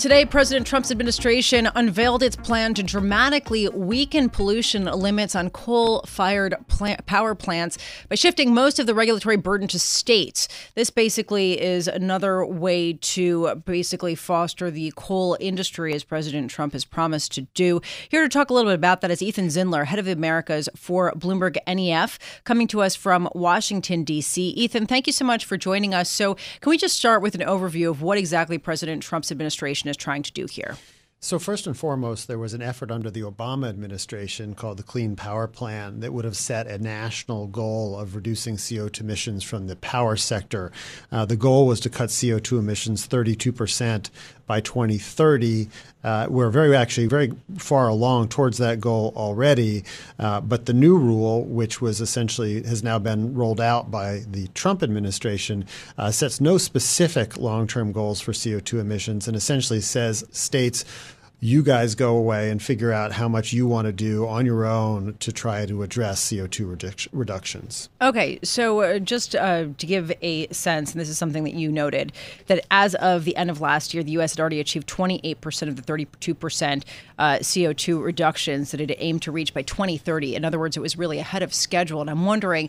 Today, President Trump's administration unveiled its plan to dramatically weaken pollution limits on coal fired plant power plants by shifting most of the regulatory burden to states. This basically is another way to basically foster the coal industry, as President Trump has promised to do. Here to talk a little bit about that is Ethan Zindler, head of Americas for Bloomberg NEF, coming to us from Washington, D.C. Ethan, thank you so much for joining us. So, can we just start with an overview of what exactly President Trump's administration is trying to do here? So, first and foremost, there was an effort under the Obama administration called the Clean Power Plan that would have set a national goal of reducing CO2 emissions from the power sector. Uh, the goal was to cut CO2 emissions 32% by 2030. Uh, we're very actually very far along towards that goal already. Uh, but the new rule, which was essentially has now been rolled out by the Trump administration, uh, sets no specific long term goals for CO2 emissions and essentially says states you guys go away and figure out how much you want to do on your own to try to address CO2 reduc- reductions. Okay, so uh, just uh, to give a sense, and this is something that you noted, that as of the end of last year, the U.S. had already achieved 28% of the 32% uh, CO2 reductions that it aimed to reach by 2030. In other words, it was really ahead of schedule. And I'm wondering,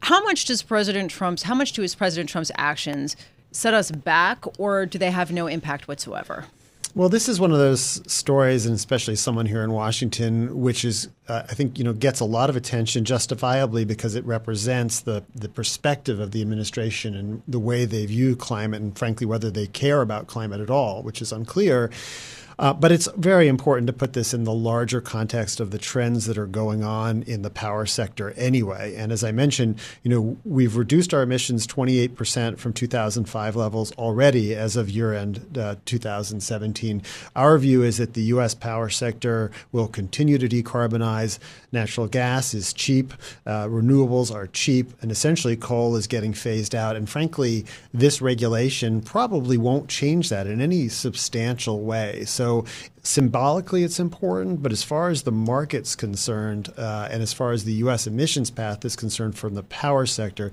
how much does President Trump's, how much do his President Trump's actions set us back, or do they have no impact whatsoever? Well, this is one of those stories, and especially someone here in Washington, which is, uh, I think, you know, gets a lot of attention justifiably because it represents the the perspective of the administration and the way they view climate, and frankly, whether they care about climate at all, which is unclear. Uh, but it's very important to put this in the larger context of the trends that are going on in the power sector anyway. And as I mentioned, you know, we've reduced our emissions 28% from 2005 levels already as of year end uh, 2017. Our view is that the U.S. power sector will continue to decarbonize. Natural gas is cheap, uh, renewables are cheap, and essentially coal is getting phased out. And frankly, this regulation probably won't change that in any substantial way. So symbolically, it's important, but as far as the market's concerned, uh, and as far as the U.S. emissions path is concerned from the power sector,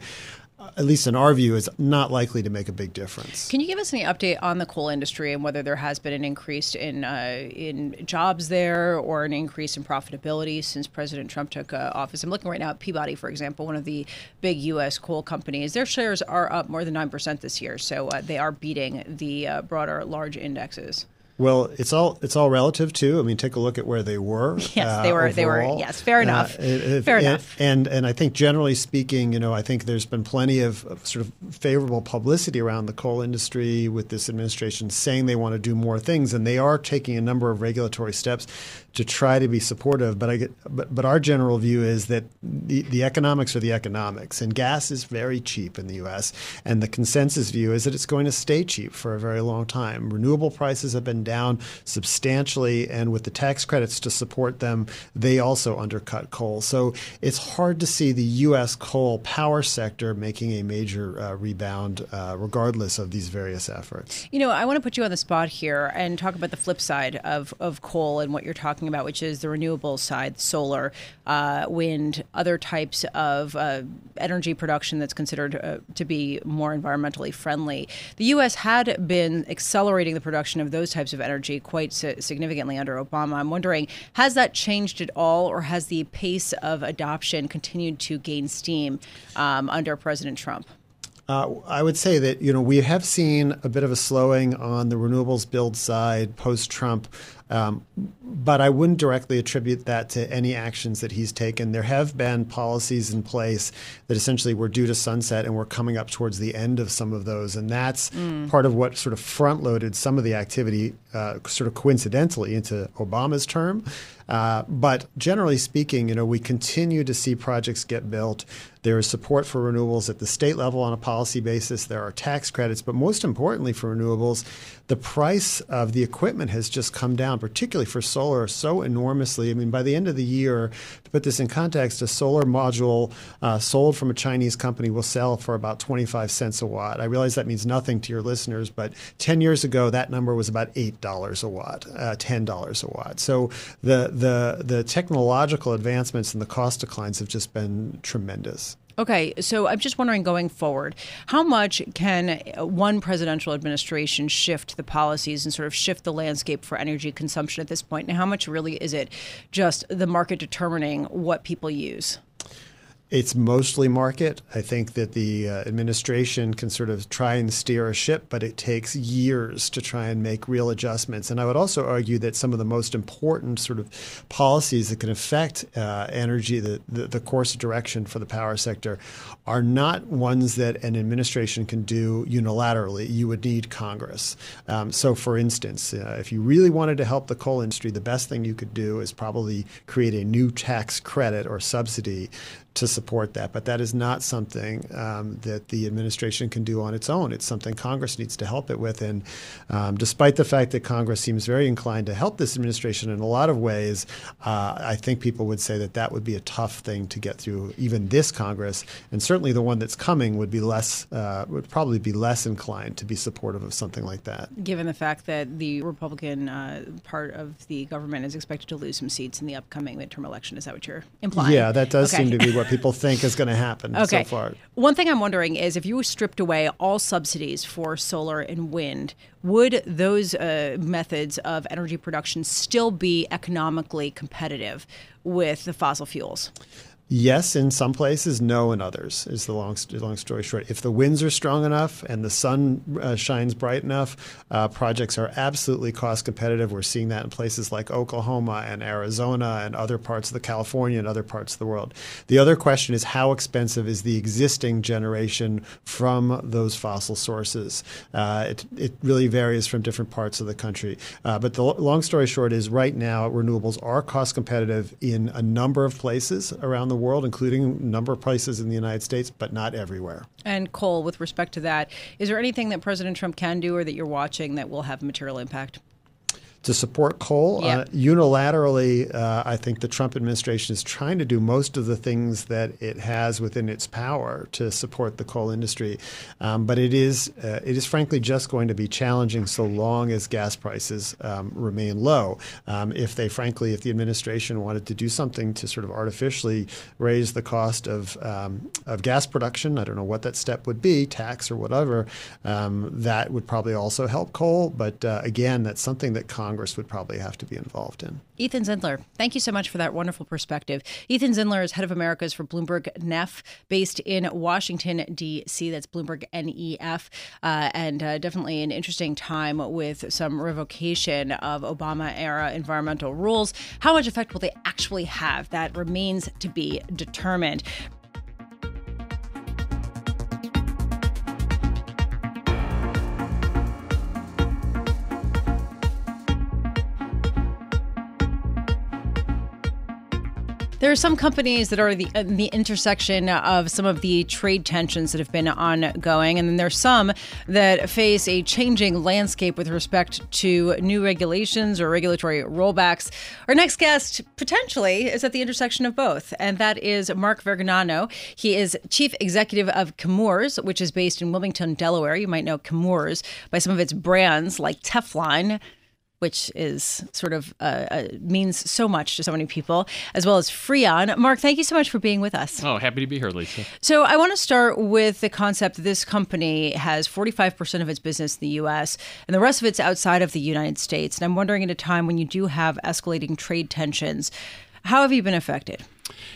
at least in our view, is not likely to make a big difference. Can you give us any update on the coal industry and whether there has been an increase in uh, in jobs there or an increase in profitability since President Trump took uh, office? I'm looking right now at Peabody, for example, one of the big U.S. coal companies. Their shares are up more than nine percent this year, so uh, they are beating the uh, broader large indexes. Well, it's all it's all relative too. I mean, take a look at where they were. Yes, uh, they were. Overall. They were. Yes, fair uh, enough. Uh, fair and, enough. And and I think generally speaking, you know, I think there's been plenty of, of, sort of favorable publicity around the coal industry with this administration saying they want to do more things, and they are taking a number of regulatory steps to try to be supportive. But I get, but but our general view is that the the economics are the economics, and gas is very cheap in the U.S. And the consensus view is that it's going to stay cheap for a very long time. Renewable prices have been down substantially, and with the tax credits to support them, they also undercut coal. So it's hard to see the U.S. coal power sector making a major uh, rebound, uh, regardless of these various efforts. You know, I want to put you on the spot here and talk about the flip side of, of coal and what you're talking about, which is the renewable side, solar, uh, wind, other types of uh, energy production that's considered uh, to be more environmentally friendly. The U.S. had been accelerating the production of those types of energy quite significantly under Obama. I'm wondering, has that changed at all, or has the pace of adoption continued to gain steam um, under President Trump? Uh, I would say that you know we have seen a bit of a slowing on the renewables build side post Trump. Um, but I wouldn't directly attribute that to any actions that he's taken. There have been policies in place that essentially were due to sunset, and we're coming up towards the end of some of those. And that's mm. part of what sort of front loaded some of the activity, uh, sort of coincidentally, into Obama's term. Uh, but generally speaking, you know, we continue to see projects get built. There is support for renewables at the state level on a policy basis. There are tax credits, but most importantly for renewables, the price of the equipment has just come down down, particularly for solar, so enormously. I mean, by the end of the year, to put this in context, a solar module uh, sold from a Chinese company will sell for about 25 cents a watt. I realize that means nothing to your listeners, but 10 years ago, that number was about $8 a watt, uh, $10 a watt. So the, the, the technological advancements and the cost declines have just been tremendous. Okay, so I'm just wondering going forward, how much can one presidential administration shift the policies and sort of shift the landscape for energy consumption at this point? And how much really is it just the market determining what people use? It's mostly market. I think that the uh, administration can sort of try and steer a ship, but it takes years to try and make real adjustments. And I would also argue that some of the most important sort of policies that can affect uh, energy, the, the, the, course of direction for the power sector, are not ones that an administration can do unilaterally. You would need Congress. Um, so, for instance, uh, if you really wanted to help the coal industry, the best thing you could do is probably create a new tax credit or subsidy to support that. But that is not something um, that the administration can do on its own. It's something Congress needs to help it with. And um, despite the fact that Congress seems very inclined to help this administration in a lot of ways, uh, I think people would say that that would be a tough thing to get through even this Congress. And certainly the one that's coming would be less, uh, would probably be less inclined to be supportive of something like that. Given the fact that the Republican uh, part of the government is expected to lose some seats in the upcoming midterm election, is that what you're implying? Yeah, that does okay. seem to be what people think is going to happen okay. so far. One thing I'm wondering is if you stripped away all subsidies for solar and wind, would those uh, methods of energy production still be economically competitive with the fossil fuels? Yes, in some places, no in others, is the long, long story short. If the winds are strong enough and the sun uh, shines bright enough, uh, projects are absolutely cost competitive. We're seeing that in places like Oklahoma and Arizona and other parts of the California and other parts of the world. The other question is how expensive is the existing generation from those fossil sources? Uh, it, it really varies from different parts of the country. Uh, but the long story short is right now, renewables are cost competitive in a number of places around the the world, including a number of places in the United States, but not everywhere. And coal, with respect to that, is there anything that President Trump can do or that you're watching that will have material impact? To support coal. Yep. Uh, unilaterally, uh, I think the Trump administration is trying to do most of the things that it has within its power to support the coal industry. Um, but it is, uh, it is frankly just going to be challenging so long as gas prices um, remain low. Um, if they, frankly, if the administration wanted to do something to sort of artificially raise the cost of, um, of gas production, I don't know what that step would be, tax or whatever, um, that would probably also help coal. But uh, again, that's something that Congress Congress would probably have to be involved in. Ethan Zindler, thank you so much for that wonderful perspective. Ethan Zindler is head of Americas for Bloomberg NEF, based in Washington, D.C. That's Bloomberg NEF. Uh, and uh, definitely an interesting time with some revocation of Obama era environmental rules. How much effect will they actually have? That remains to be determined. There are some companies that are the, uh, the intersection of some of the trade tensions that have been ongoing, and then there's some that face a changing landscape with respect to new regulations or regulatory rollbacks. Our next guest potentially is at the intersection of both, and that is Mark Vergnano. He is chief executive of Chemours, which is based in Wilmington, Delaware. You might know Chemours by some of its brands like Teflon, which is sort of uh, uh, means so much to so many people, as well as Freon. Mark, thank you so much for being with us. Oh, happy to be here, Lisa. So I want to start with the concept that this company has 45% of its business in the U.S. and the rest of it's outside of the United States. And I'm wondering, at a time when you do have escalating trade tensions, how have you been affected?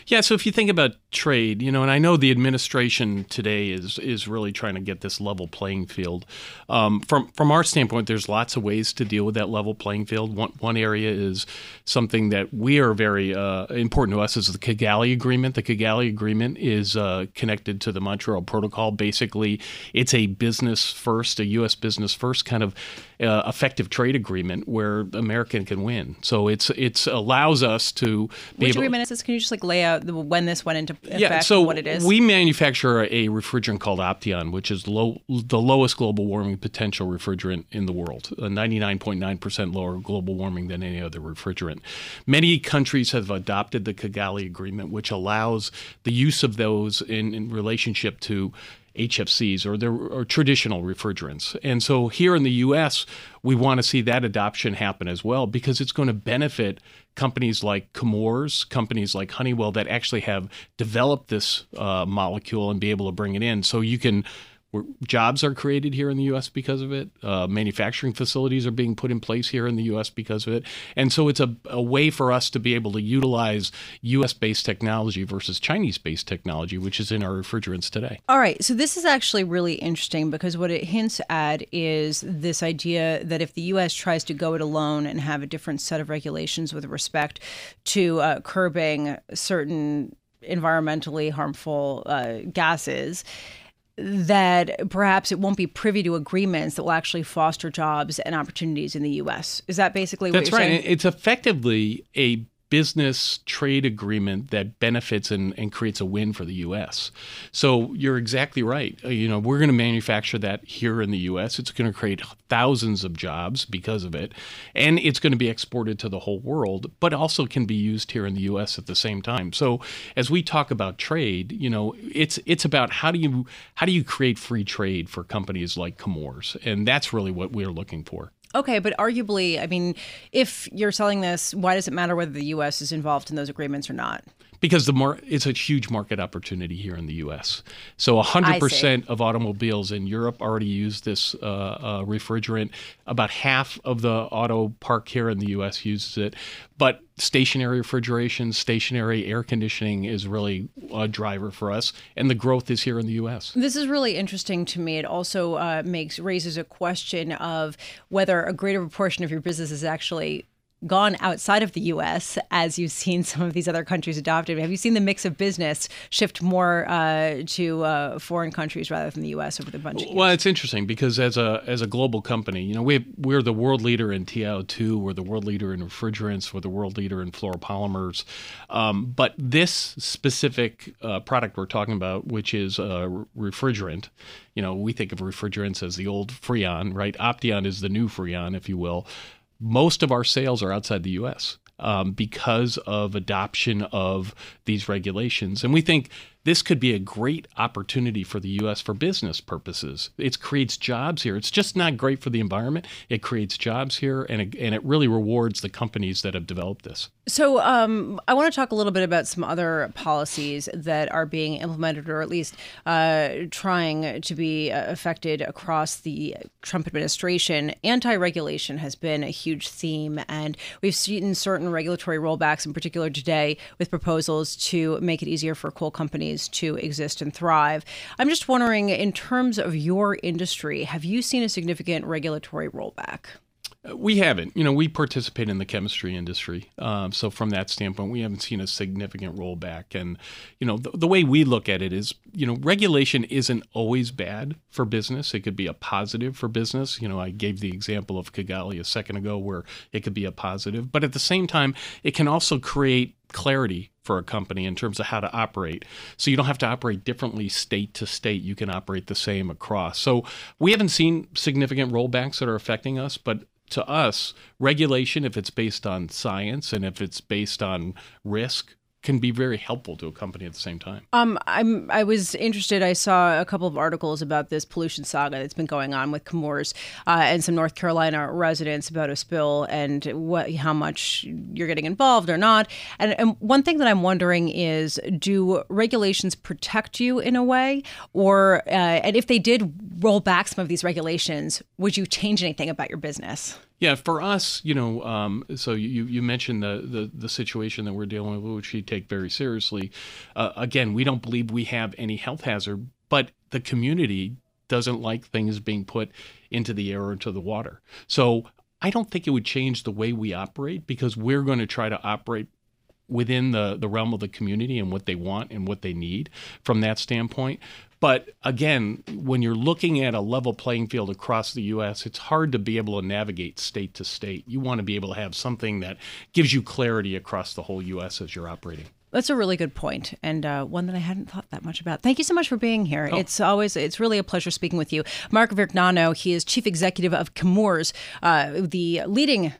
Yeah, so if you think about trade, you know, and I know the administration today is is really trying to get this level playing field. Um, from from our standpoint, there's lots of ways to deal with that level playing field. One one area is something that we are very uh, important to us is the Kigali Agreement. The Kigali Agreement is uh, connected to the Montreal Protocol. Basically, it's a business first, a U.S. business first kind of uh, effective trade agreement where American can win. So it's it's allows us to be Which able, agreement is this? Can you just like lay out the- when this went into effect yeah, so and what it is? we manufacture a refrigerant called Opteon, which is low, the lowest global warming potential refrigerant in the world, uh, 99.9% lower global warming than any other refrigerant. Many countries have adopted the Kigali Agreement, which allows the use of those in, in relationship to HFCs or their or traditional refrigerants. And so here in the US, we want to see that adoption happen as well because it's going to benefit companies like Chemours, companies like Honeywell that actually have developed this uh, molecule and be able to bring it in. So you can jobs are created here in the U.S. because of it. Uh, manufacturing facilities are being put in place here in the U.S. because of it. And so it's a, a way for us to be able to utilize U.S. based technology versus Chinese based technology, which is in our refrigerants today. All right, so this is actually really interesting because what it hints at is this idea that if the U.S. tries to go it alone and have a different set of regulations with respect to uh, curbing certain environmentally harmful uh, gases, that perhaps it won't be privy to agreements that will actually foster jobs and opportunities in the U.S. Is that basically what That's you're right. saying? It's effectively a business trade agreement that benefits and, and creates a win for the U.S. So you're exactly right. Uh, You know, we're going to manufacture that here in the U.S. It's going to create thousands of jobs because of it, and it's going to be exported to the whole world, but also can be used here in the U.S. at the same time. So as we talk about trade, you know, it's it's about how do you how do you create free trade for companies like Chemours, and that's really what we're looking for. Okay, but arguably, I mean, if you're selling this, why does it matter whether the U.S. is involved in those agreements or not? Because the mar- it's a huge market opportunity here in the U.S. So 100% of automobiles in Europe already use this uh, uh, refrigerant. About half of the auto park here in the U.S. uses it. But stationary refrigeration, stationary air conditioning is really a driver for us, and the growth is here in the U.S. This is really interesting to me. It also uh, makes raises a question of whether a greater proportion of your business is actually gone outside of the U.S. as you've seen some of these other countries adopted. Have you seen the mix of business shift more uh, to uh, foreign countries rather than the U.S. over the bunch of years? Well, it's interesting because as a as a global company, you know, we we're the world leader in TiO2, we're the world leader in refrigerants, we're the world leader in fluoropolymers. Um, but this specific uh, product we're talking about, which is a refrigerant, you know, we think of refrigerants as the old Freon, right? Opteon is the new Freon, if you will. Most of our sales are outside the U.S. Um, because of adoption of these regulations, and we think this could be a great opportunity for the U.S. for business purposes. It creates jobs here. It's just not great for the environment. It creates jobs here, and it, and it really rewards the companies that have developed this. So, um, I want to talk a little bit about some other policies that are being implemented, or at least uh, trying to be uh, affected across the Trump administration. Anti regulation has been a huge theme, and we've seen certain regulatory rollbacks, in particular today, with proposals to make it easier for coal companies to exist and thrive. I'm just wondering, in terms of your industry, have you seen a significant regulatory rollback? We haven't. You know, we participate in the chemistry industry. Um, so, from that standpoint, we haven't seen a significant rollback. And, you know, the, the, way we look at it is, you know, regulation isn't always bad for business. It could be a positive for business. You know, I gave the example of Kigali a second ago where it could be a positive. But at the same time, it can also create clarity for a company in terms of how to operate. So you don't have to operate differently state to state. You can operate the same across. So we haven't seen significant rollbacks that are affecting us, but to us, regulation, if it's based on science and if it's based on risk, can be very helpful to a company at the same time. Um, I'm I was interested. I saw a couple of articles about this pollution saga that's been going on with Chemours uh, and some North Carolina residents about a spill and what how much you're getting involved or not. And, and one thing that I'm wondering is, do regulations protect you in a way, or uh, and if they did roll back some of these regulations, would you change anything about your business? Yeah, for us, you know, um, so you, you mentioned the, the, the situation that we're dealing with, which we take very seriously. Uh, again, we don't believe we have any health hazard, but the community doesn't like things being put into the air or into the water. So I don't think it would change the way we operate because we're going to try to operate within the, the realm of the community and what they want and what they need from that standpoint. But again, when you're looking at a level playing field across the U.S., it's hard to be able to navigate state to state. You want to be able to have something that gives you clarity across the whole U.S. as you're operating. That's a really good point, and uh, one that I hadn't thought that much about. Thank you so much for being here. Oh. It's always it's really a pleasure speaking with you, Mark Vergnano. He is chief executive of Chemours, uh, the leading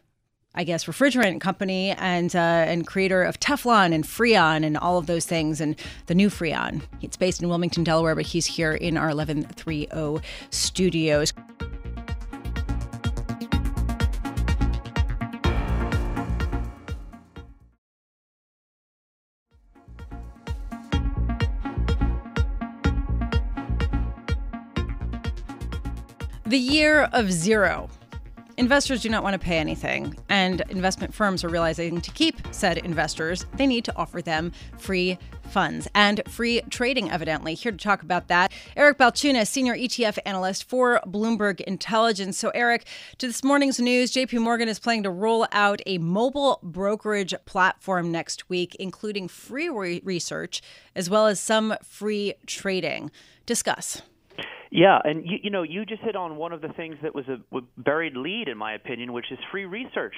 I guess, refrigerant company and uh, and creator of Teflon and Freon and all of those things, and the new Freon. It's based in Wilmington, Delaware, but he's here in our 1130 studios. The year of zero. Investors do not want to pay anything, and investment firms are realizing to keep said investors, they need to offer them free funds and free trading, evidently. Here to talk about that, Eric Balchunas, senior ETF analyst for Bloomberg Intelligence. So, Eric, to this morning's news, JP Morgan is planning to roll out a mobile brokerage platform next week, including free re- research as well as some free trading. Discuss. Yeah, and you, you know, you just hit on one of the things that was a buried lead, in my opinion, which is free research.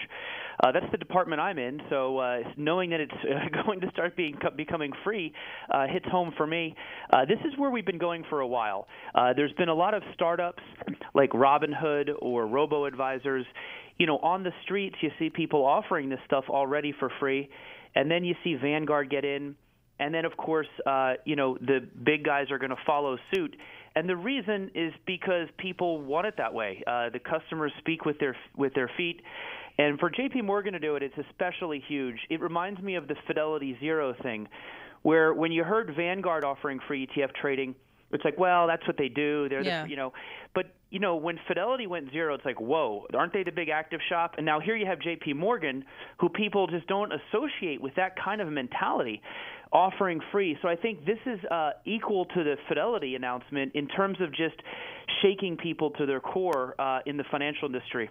Uh, that's the department I'm in, so uh, knowing that it's uh, going to start being becoming free uh, hits home for me. Uh, this is where we've been going for a while. Uh, there's been a lot of startups like Robinhood or Robo Advisors. You know, on the streets, you see people offering this stuff already for free, and then you see Vanguard get in, and then of course, uh, you know, the big guys are going to follow suit and the reason is because people want it that way. Uh, the customers speak with their with their feet. And for JP Morgan to do it, it's especially huge. It reminds me of the Fidelity Zero thing, where when you heard Vanguard offering free ETF trading, it's like, well, that's what they do. They're yeah. the, you know, but you know, when Fidelity went zero, it's like, whoa, aren't they the big active shop? And now here you have J.P. Morgan, who people just don't associate with that kind of mentality offering free. So I think this is uh, equal to the Fidelity announcement in terms of just shaking people to their core uh, in the financial industry.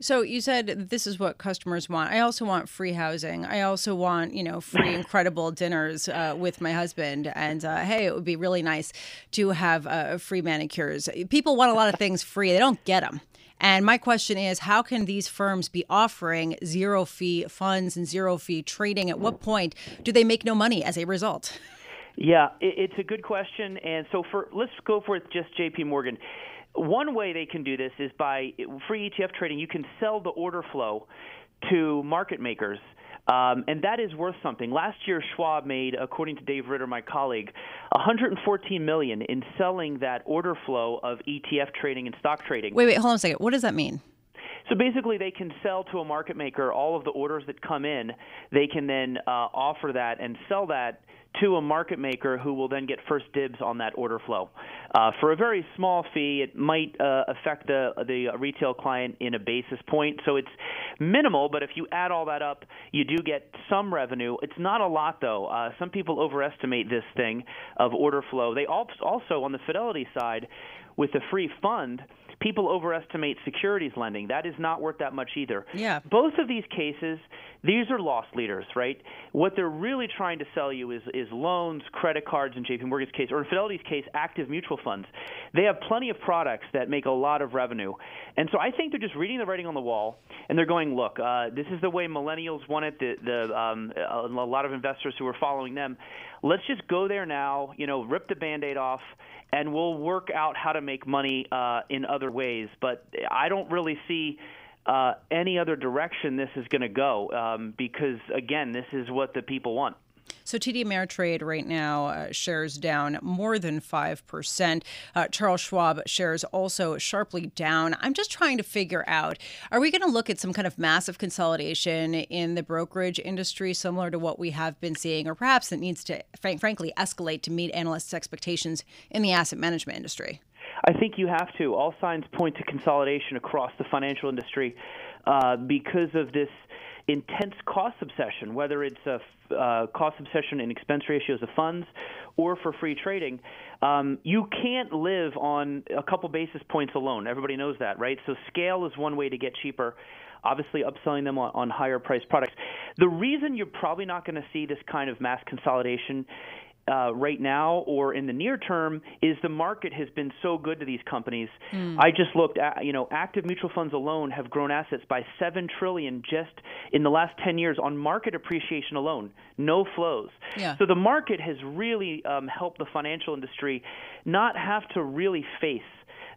So you said this is what customers want. I also want free housing. I also want you know free incredible dinners uh, with my husband. And uh, hey, it would be really nice to have uh, free manicures. People want a lot of things free. They don't get them. And my question is how can these firms be offering zero fee funds and zero fee trading? At what point do they make no money as a result? Yeah, it's a good question. And so for let's go for just JP Morgan. One way they can do this is by free ETF trading, you can sell the order flow to market makers um, and that is worth something. Last year, Schwab made, according to Dave Ritter, my colleague, 114 million in selling that order flow of ETF trading and stock trading. Wait, wait, hold on a second. What does that mean? So basically, they can sell to a market maker all of the orders that come in. They can then uh, offer that and sell that to a market maker who will then get first dibs on that order flow. Uh, for a very small fee, it might uh, affect the the retail client in a basis point, so it's minimal. But if you add all that up, you do get some revenue. It's not a lot though. Uh, some people overestimate this thing of order flow. They also on the Fidelity side, with the free fund people overestimate securities lending. That is not worth that much either. Yeah. Both of these cases, these are loss leaders, right? What they're really trying to sell you is, is loans, credit cards in JP Morgan's case, or in Fidelity's case, active mutual funds. They have plenty of products that make a lot of revenue. And so I think they're just reading the writing on the wall and they're going, look, uh, this is the way millennials want it, the, the, um, a lot of investors who are following them. Let's just go there now, you know, rip the band aid off and we'll work out how to make money uh, in other ways. But I don't really see uh, any other direction this is going to go um, because, again, this is what the people want. So TD Ameritrade right now uh, shares down more than 5%. Uh, Charles Schwab shares also sharply down. I'm just trying to figure out are we going to look at some kind of massive consolidation in the brokerage industry, similar to what we have been seeing, or perhaps it needs to, frank- frankly, escalate to meet analysts' expectations in the asset management industry? I think you have to. All signs point to consolidation across the financial industry uh, because of this intense cost obsession, whether it's a uh, cost obsession in expense ratios of funds or for free trading, um, you can't live on a couple basis points alone. Everybody knows that, right? So scale is one way to get cheaper. Obviously, upselling them on, on higher priced products. The reason you're probably not going to see this kind of mass consolidation uh, right now or in the near term is the market has been so good to these companies. Mm. I just looked at you know active mutual funds alone have grown assets by seven trillion just in the last ten years on market appreciation alone, no flows. Yeah. So the market has really um, helped the financial industry not have to really face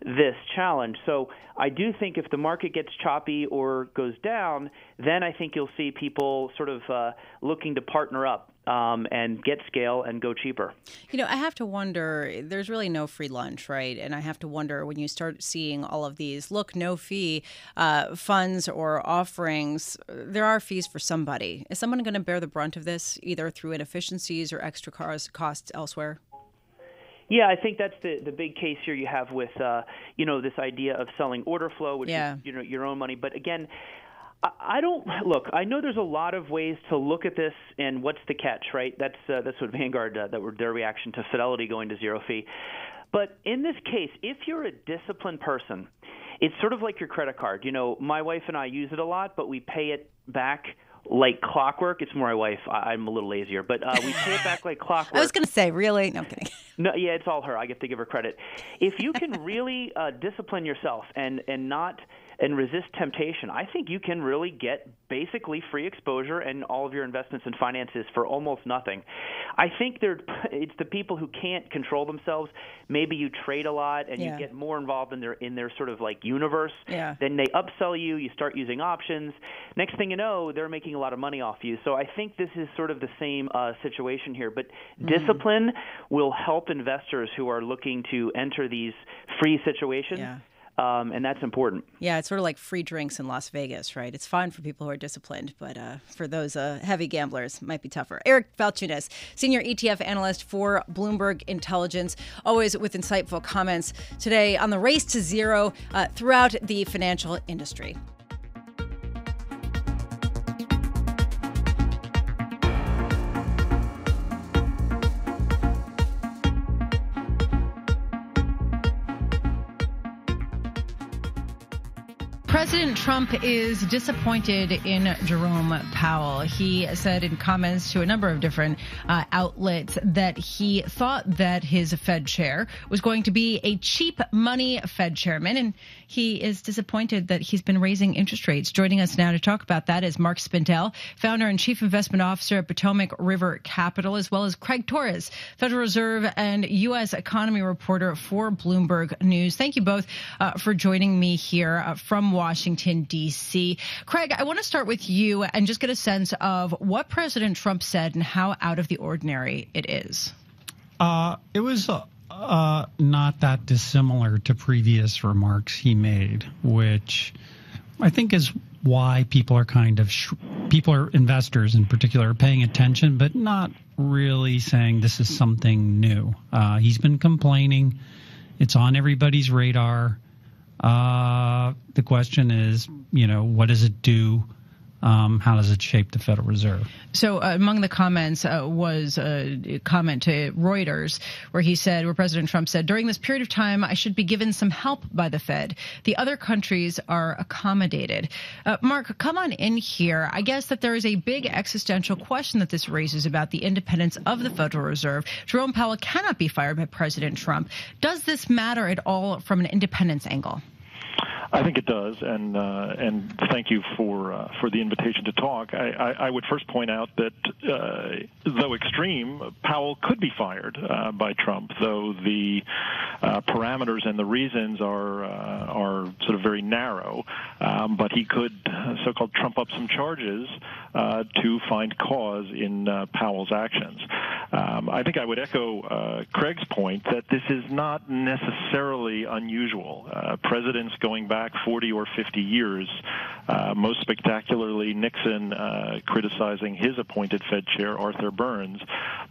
this challenge. So I do think if the market gets choppy or goes down, then I think you'll see people sort of uh, looking to partner up um, and get scale and go cheaper. You know, I have to wonder. There's really no free lunch, right? And I have to wonder when you start seeing all of these look no fee uh, funds or offerings. There are fees for somebody. Is someone going to bear the brunt of this, either through inefficiencies or extra costs elsewhere? Yeah, I think that's the the big case here you have with uh, you know this idea of selling order flow, which yeah. is you know your own money. But again, I don't look. I know there's a lot of ways to look at this, and what's the catch, right? That's uh, that's what Vanguard uh, that were their reaction to Fidelity going to zero fee. But in this case, if you're a disciplined person, it's sort of like your credit card. You know, my wife and I use it a lot, but we pay it back like clockwork. It's more my wife. I, am a little lazier, but uh, we pay it back like clockwork. I was going to say, really? No, I'm kidding. No, yeah, it's all her. I get to give her credit. If you can really uh, discipline yourself and and not and resist temptation, I think you can really get basically free exposure and all of your investments and finances for almost nothing. I think there it's the people who can't control themselves. Maybe you trade a lot and yeah. you get more involved in their in their sort of like universe. Yeah. Then they upsell you, you start using options. Next thing you know, they're making a lot of money off you. So I think this is sort of the same uh, situation here, but mm-hmm. discipline will help investors who are looking to enter these free situations. Yeah um, and that's important. Yeah, it's sort of like free drinks in Las Vegas, right? It's fine for people who are disciplined, but uh, for those uh, heavy gamblers, might be tougher. Eric Balchunas, senior ETF analyst for Bloomberg Intelligence, always with insightful comments today on the race to zero uh, throughout the financial industry. President Trump is disappointed in Jerome Powell. He said in comments to a number of different uh, outlets that he thought that his Fed chair was going to be a cheap money Fed chairman, and he is disappointed that he's been raising interest rates. Joining us now to talk about that is Mark Spindel, founder and chief investment officer at Potomac River Capital, as well as Craig Torres, Federal Reserve and U.S. economy reporter for Bloomberg News. Thank you both uh, for joining me here uh, from Washington. Washington, D.C. Craig, I want to start with you and just get a sense of what President Trump said and how out of the ordinary it is. Uh, it was uh, uh, not that dissimilar to previous remarks he made, which I think is why people are kind of sh- people are investors in particular are paying attention, but not really saying this is something new. Uh, he's been complaining; it's on everybody's radar. Uh, the question is, you know, what does it do um, how does it shape the Federal Reserve? So, uh, among the comments uh, was a comment to Reuters where he said, where President Trump said, during this period of time, I should be given some help by the Fed. The other countries are accommodated. Uh, Mark, come on in here. I guess that there is a big existential question that this raises about the independence of the Federal Reserve. Jerome Powell cannot be fired by President Trump. Does this matter at all from an independence angle? I think it does, and uh, and thank you for uh, for the invitation to talk. I, I, I would first point out that uh, though extreme, Powell could be fired uh, by Trump, though the uh, parameters and the reasons are uh, are sort of very narrow. Um, but he could so-called trump up some charges to find cause in Powell's actions. Um, I think I would echo Craig's point that this is not necessarily unusual. presidents going back back 40 or 50 years, uh, most spectacularly Nixon uh, criticizing his appointed Fed chair, Arthur Burns.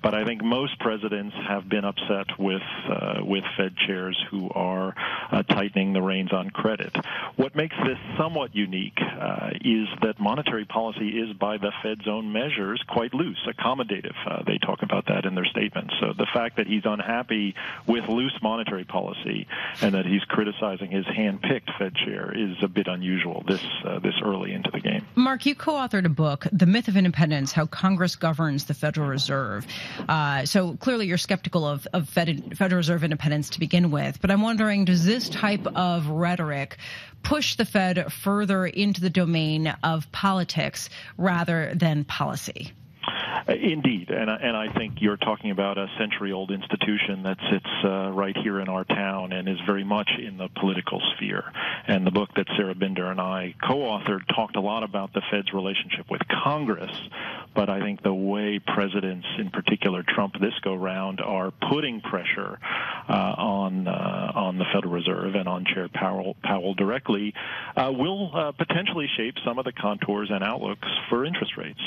But I think most presidents have been upset with uh, with Fed chairs who are uh, tightening the reins on credit. What makes this somewhat unique uh, is that monetary policy is, by the Fed's own measures, quite loose, accommodative. Uh, they talk about that in their statements. So the fact that he's unhappy with loose monetary policy and that he's criticizing his hand-picked Fed chair is a bit unusual this uh, this early into the game. Mark, you co-authored a book, "The Myth of Independence: How Congress Governs the Federal Reserve." Uh, so clearly, you're skeptical of, of Fed, Federal Reserve independence to begin with. But I'm wondering, does this type of rhetoric push the Fed further into the domain of politics rather than policy? Indeed, and and I think you're talking about a century-old institution that sits uh, right here in our town and is very much in the political sphere. And the book that Sarah Binder and I co-authored talked a lot about the Fed's relationship with Congress, but I think the way presidents, in particular Trump this go round, are putting pressure uh, on uh, on the Federal Reserve and on Chair Powell, Powell directly uh, will uh, potentially shape some of the contours and outlooks for interest rates.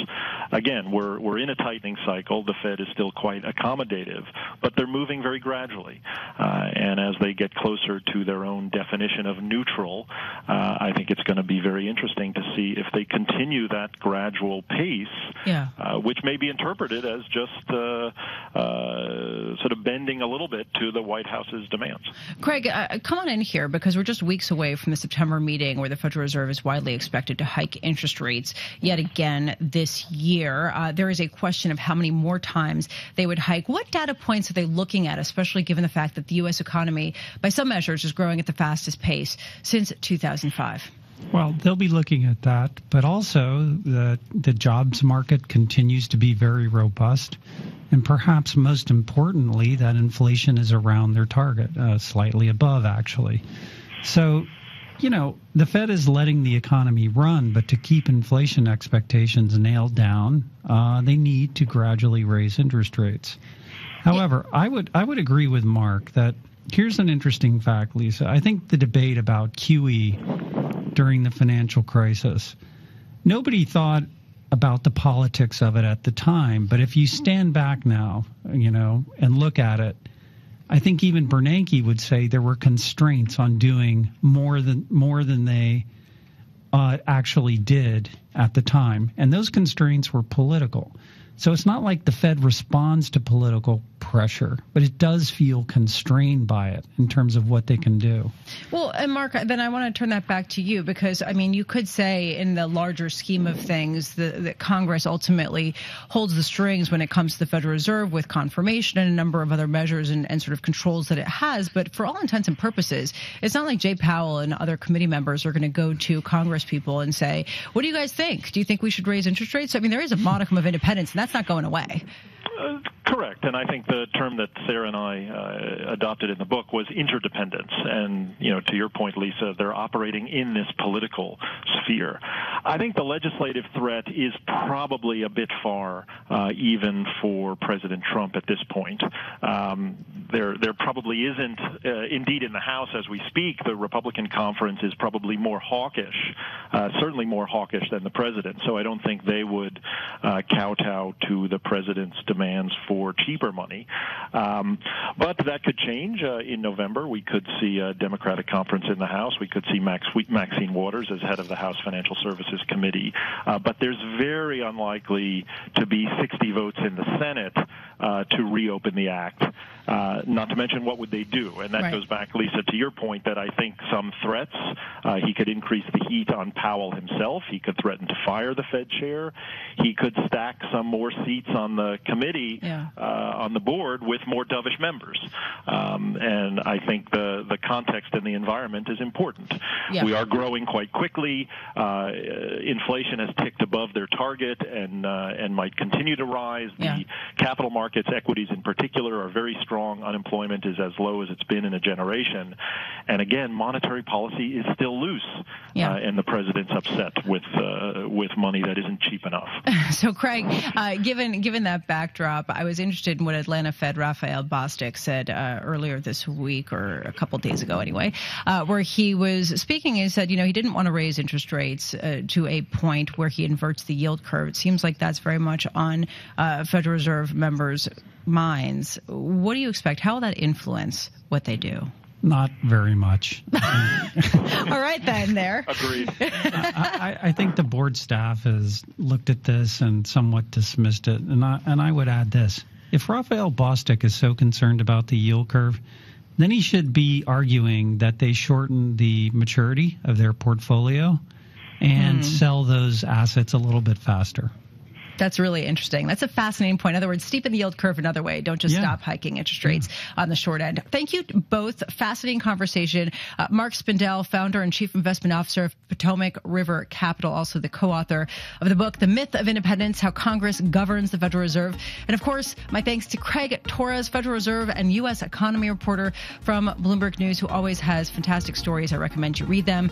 Again, we're we're in a tightening cycle. The Fed is still quite accommodative, but they're moving very gradually. Uh, and as they get closer to their own definition of neutral, uh, I think it's going to be very interesting to see if they continue that gradual pace, yeah. uh, which may be interpreted as just uh, uh, sort of bending a little bit to the White House's demands. Craig, uh, come on in here because we're just weeks away from the September meeting where the Federal Reserve is widely expected to hike interest rates yet again this year. there is a question of how many more times they would hike. What data points are they looking at, especially given the fact that the U.S. economy, by some measures, is growing at the fastest pace since 2005? Well, they'll be looking at that, but also the the jobs market continues to be very robust, and perhaps most importantly, that inflation is around their target, uh, slightly above actually. So you know, the Fed is letting the economy run, but to keep inflation expectations nailed down, uh, they need to gradually raise interest rates. However, I would I would agree with Mark that here's an interesting fact, Lisa. I think the debate about QE during the financial crisis, nobody thought about the politics of it at the time, but if you stand back now, you know, and look at it, I think even Bernanke would say there were constraints on doing more than more than they uh, actually did at the time, and those constraints were political. So it's not like the Fed responds to political pressure, but it does feel constrained by it in terms of what they can do. Well, and Mark, then I want to turn that back to you because, I mean, you could say in the larger scheme of things that Congress ultimately holds the strings when it comes to the Federal Reserve with confirmation and a number of other measures and, and sort of controls that it has. But for all intents and purposes, it's not like Jay Powell and other committee members are going to go to Congress people and say, what do you guys think? Do you think we should raise interest rates? I mean, there is a modicum of independence, and that's not going away. Uh, correct, and I think the term that Sarah and I uh, adopted in the book was interdependence. And you know, to your point, Lisa, they're operating in this political sphere. I think the legislative threat is probably a bit far, uh, even for President Trump at this point. Um, there, there probably isn't. Uh, indeed, in the House as we speak, the Republican conference is probably more hawkish, uh, certainly more hawkish than the president. So I don't think they would uh, kowtow to the president's demands for cheaper money. Um, but that could change uh, in November. We could see a Democratic conference in the House. We could see Max, Maxine Waters as head of the House Financial Services Committee. Uh, but there's very unlikely to be 60 votes in the Senate uh, to reopen the act. Uh, not to mention, what would they do? And that right. goes back, Lisa, to your point that I think some threats. Uh, he could increase the heat on Powell himself. He could threaten to fire the Fed chair. He could stack some more seats on the committee, yeah. uh, on the board, with more dovish members. Um, and I think the the context and the environment is important. Yeah. We are growing quite quickly. Uh, inflation has ticked above their target and uh, and might continue to rise. Yeah. The capital markets, equities in particular, are very strong strong. Unemployment is as low as it's been in a generation. And again, monetary policy is still loose, yeah. uh, and the president's upset with uh, with money that isn't cheap enough. so, Craig, uh, given given that backdrop, I was interested in what Atlanta Fed Raphael Bostic said uh, earlier this week, or a couple days ago, anyway, uh, where he was speaking and said, you know, he didn't want to raise interest rates uh, to a point where he inverts the yield curve. It seems like that's very much on Federal Reserve members' minds. What do you expect? How will that influence what they do? Not very much. All right, then, there. Agreed. I, I, think the board staff has looked at this and somewhat dismissed it. And I, and I would add this if Raphael Bostic is so concerned about the yield curve, then he should be arguing that they shorten the maturity of their portfolio and hmm. sell those assets a little bit faster. That's really interesting. That's a fascinating point. In other words, steepen the yield curve another way. Don't just yeah. stop hiking interest rates yeah. on the short end. Thank you both. Fascinating conversation. Uh, Mark Spindel, founder and chief investment officer of Potomac River Capital, also the co-author of the book, The Myth of Independence, How Congress Governs the Federal Reserve. And of course, my thanks to Craig Torres, Federal Reserve and U.S. economy reporter from Bloomberg News, who always has fantastic stories. I recommend you read them.